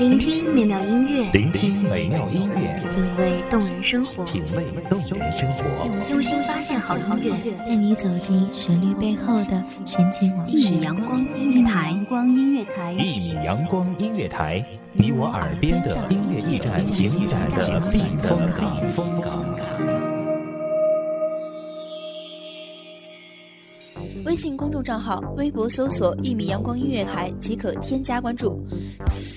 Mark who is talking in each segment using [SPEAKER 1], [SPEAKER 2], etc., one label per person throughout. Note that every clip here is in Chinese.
[SPEAKER 1] 聆听美妙音乐，
[SPEAKER 2] 聆听美妙音乐，
[SPEAKER 1] 品味动人生活，
[SPEAKER 2] 品味动人生活，
[SPEAKER 1] 用心发现好音乐，
[SPEAKER 3] 带你走进旋律背后的神奇往事。
[SPEAKER 1] 一米阳光音乐台，
[SPEAKER 4] 光音乐台，
[SPEAKER 2] 一米阳光音乐台，你我耳边的音乐驿站，情感的避风港。
[SPEAKER 5] 微信公众账号、微博搜索“一米阳光音乐台”即可添加关注。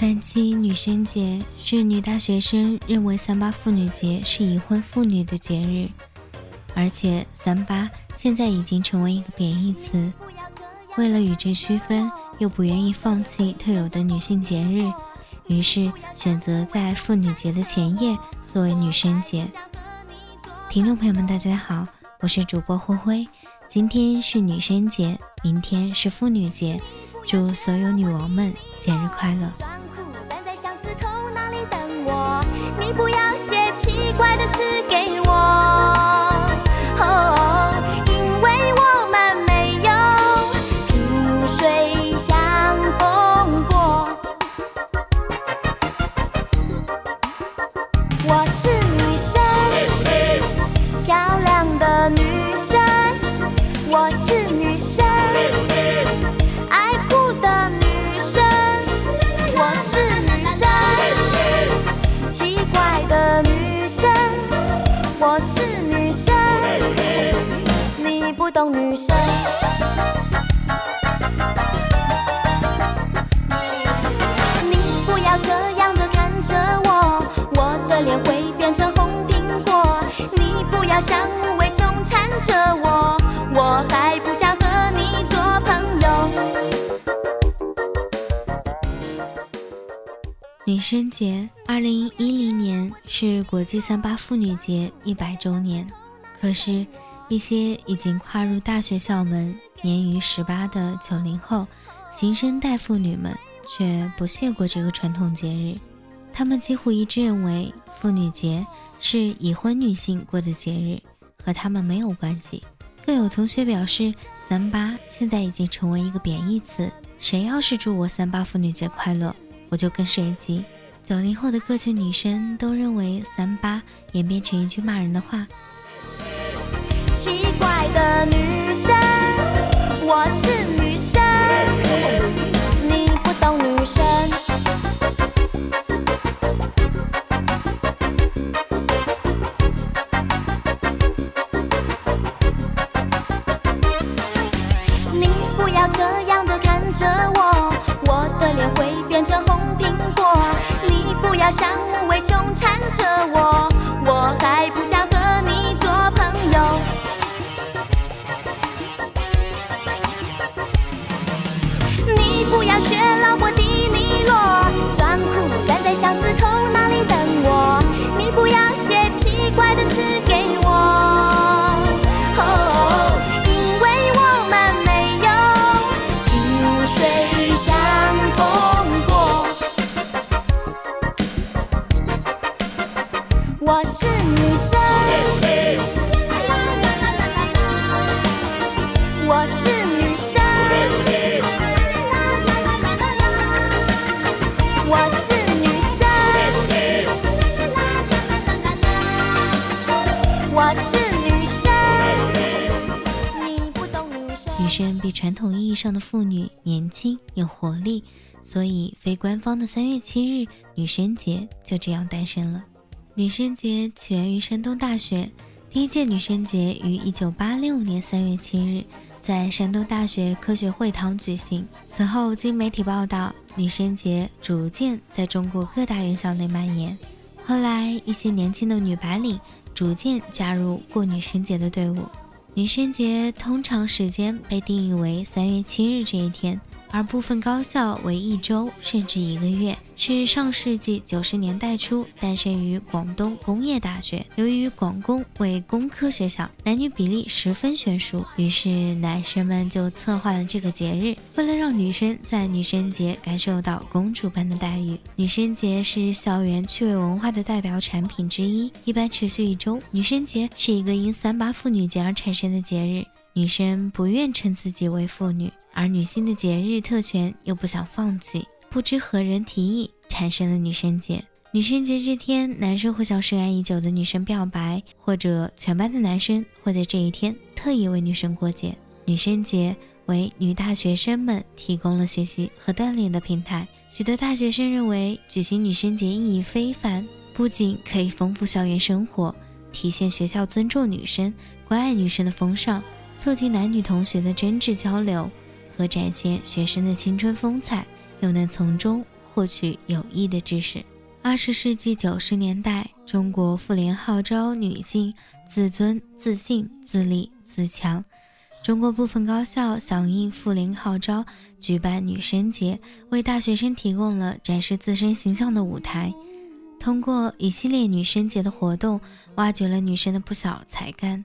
[SPEAKER 3] 三七女生节是女大学生认为三八妇女节是已婚妇女的节日，而且三八现在已经成为一个贬义词。为了与之区分，又不愿意放弃特有的女性节日，于是选择在妇女节的前夜作为女生节。听众朋友们，大家好，我是主播灰灰，今天是女生节，明天是妇女节，祝所有女王们节日快乐。巷子口那里等我，你不要写奇怪的诗给我，的女生，我是女生，你不懂女生。你不要这样的看着我，我的脸会变成红苹果。你不要像生节，二零一零年是国际三八妇女节一百周年。可是，一些已经跨入大学校门、年逾十八的九零后新生代妇女们却不屑过这个传统节日。他们几乎一致认为，妇女节是已婚女性过的节日，和他们没有关系。更有同学表示，三八现在已经成为一个贬义词，谁要是祝我三八妇女节快乐？我就跟谁急。九零后的各群女生都认为“三八”演变成一句骂人的话。奇怪的女生，我是女生，你不懂女生。你不要这样的看着我，变成红。像无尾熊缠着我，我还不想和你做朋友。你不要学老婆迪尼洛，装酷我是女生，我是女生，我是女生，你不懂女生。女生比传统意义上的妇女年轻有活力，所以非官方的三月七日女生节就这样诞生了。女生节起源于山东大学，第一届女生节于一九八六年三月七日在山东大学科学会堂举行。此后，经媒体报道，女生节逐渐在中国各大院校内蔓延。后来，一些年轻的女白领逐渐加入过女生节的队伍。女生节通常时间被定义为三月七日这一天。而部分高校为一周甚至一个月，是上世纪九十年代初诞生于广东工业大学。由于广工为工科学校，男女比例十分悬殊，于是男生们就策划了这个节日，为了让女生在女生节感受到公主般的待遇。女生节是校园趣味文化的代表产品之一，一般持续一周。女生节是一个因三八妇女节而产生的节日。女生不愿称自己为妇女，而女性的节日特权又不想放弃，不知何人提议产生了女生节。女生节这天，男生会向深爱已久的女生表白，或者全班的男生会在这一天特意为女生过节。女生节为女大学生们提供了学习和锻炼的平台。许多大学生认为，举行女生节意义非凡，不仅可以丰富校园生活，体现学校尊重女生、关爱女生的风尚。促进男女同学的真挚交流和展现学生的青春风采，又能从中获取有益的知识。二十世纪九十年代，中国妇联号召女性自尊、自信、自立、自强。中国部分高校响应妇联号召，举办女生节，为大学生提供了展示自身形象的舞台。通过一系列女生节的活动，挖掘了女生的不少才干。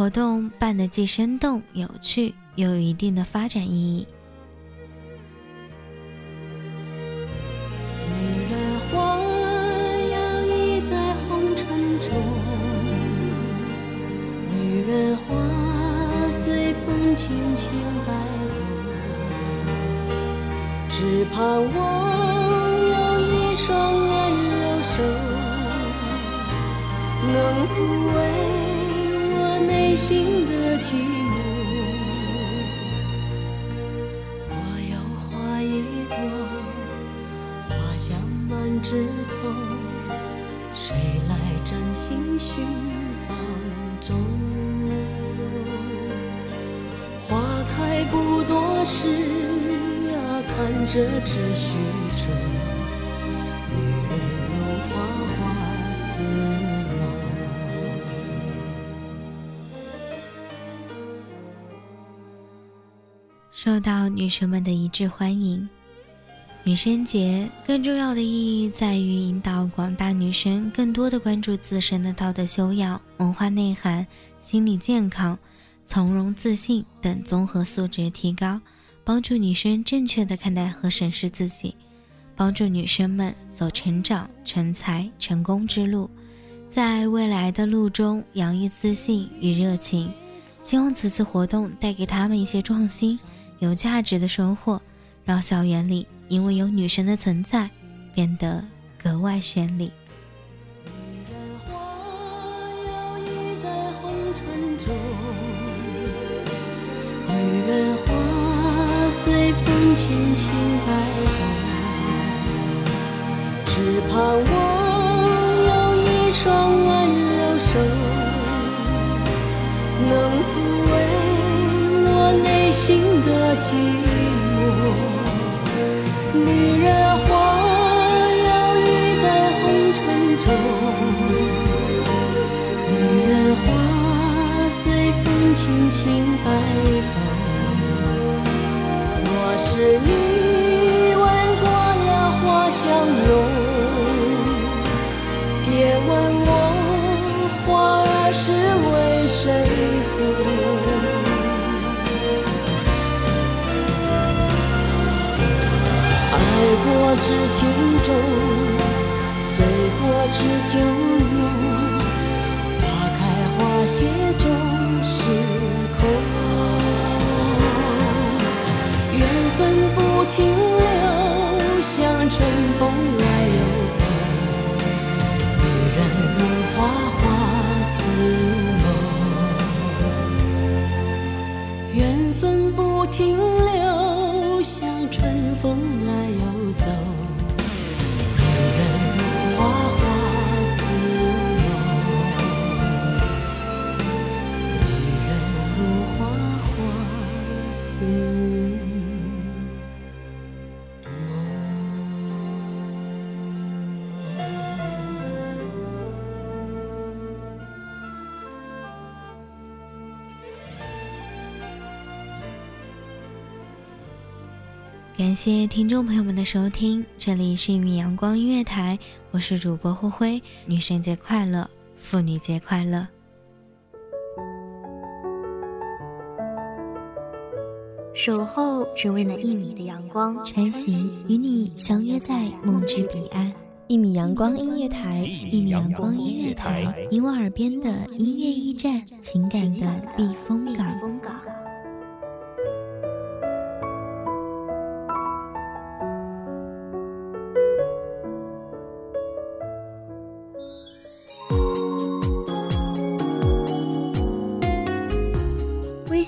[SPEAKER 3] 活动办得既生动有趣，又有一定的发展意义。
[SPEAKER 4] 女人花摇曳在红尘中，女人花随风轻轻摆动，只盼望有一双温柔手，能抚慰。内心的寂寞，我要花一朵，花香满枝头，谁来真心寻芳踪？花开不多时啊，看着只虚着。
[SPEAKER 3] 受到女生们的一致欢迎，女生节更重要的意义在于引导广大女生更多的关注自身的道德修养、文化内涵、心理健康、从容自信等综合素质提高，帮助女生正确的看待和审视自己，帮助女生们走成长、成才、成功之路，在未来的路中洋溢自信与热情。希望此次活动带给他们一些创新。有价值的收获，让校园里因为有女神的存在变得格外绚丽。
[SPEAKER 4] 女人花摇曳在红尘中，女人花随风轻轻摆动，只盼望有一双温柔手，能抚慰。心的寂寞，女人花摇曳在红尘中，女人花随风轻轻摆动。若是你。知情重，醉过知酒浓。
[SPEAKER 3] 感谢听众朋友们的收听，这里是一米阳光音乐台，我是主播灰灰，女神节快乐，妇女节快乐。
[SPEAKER 1] 守候只为那一米的阳光，
[SPEAKER 3] 穿行与你相约在梦之彼岸。一米阳光音乐台，一米阳光音乐台，你我耳边的音乐驿站，情感的避风港。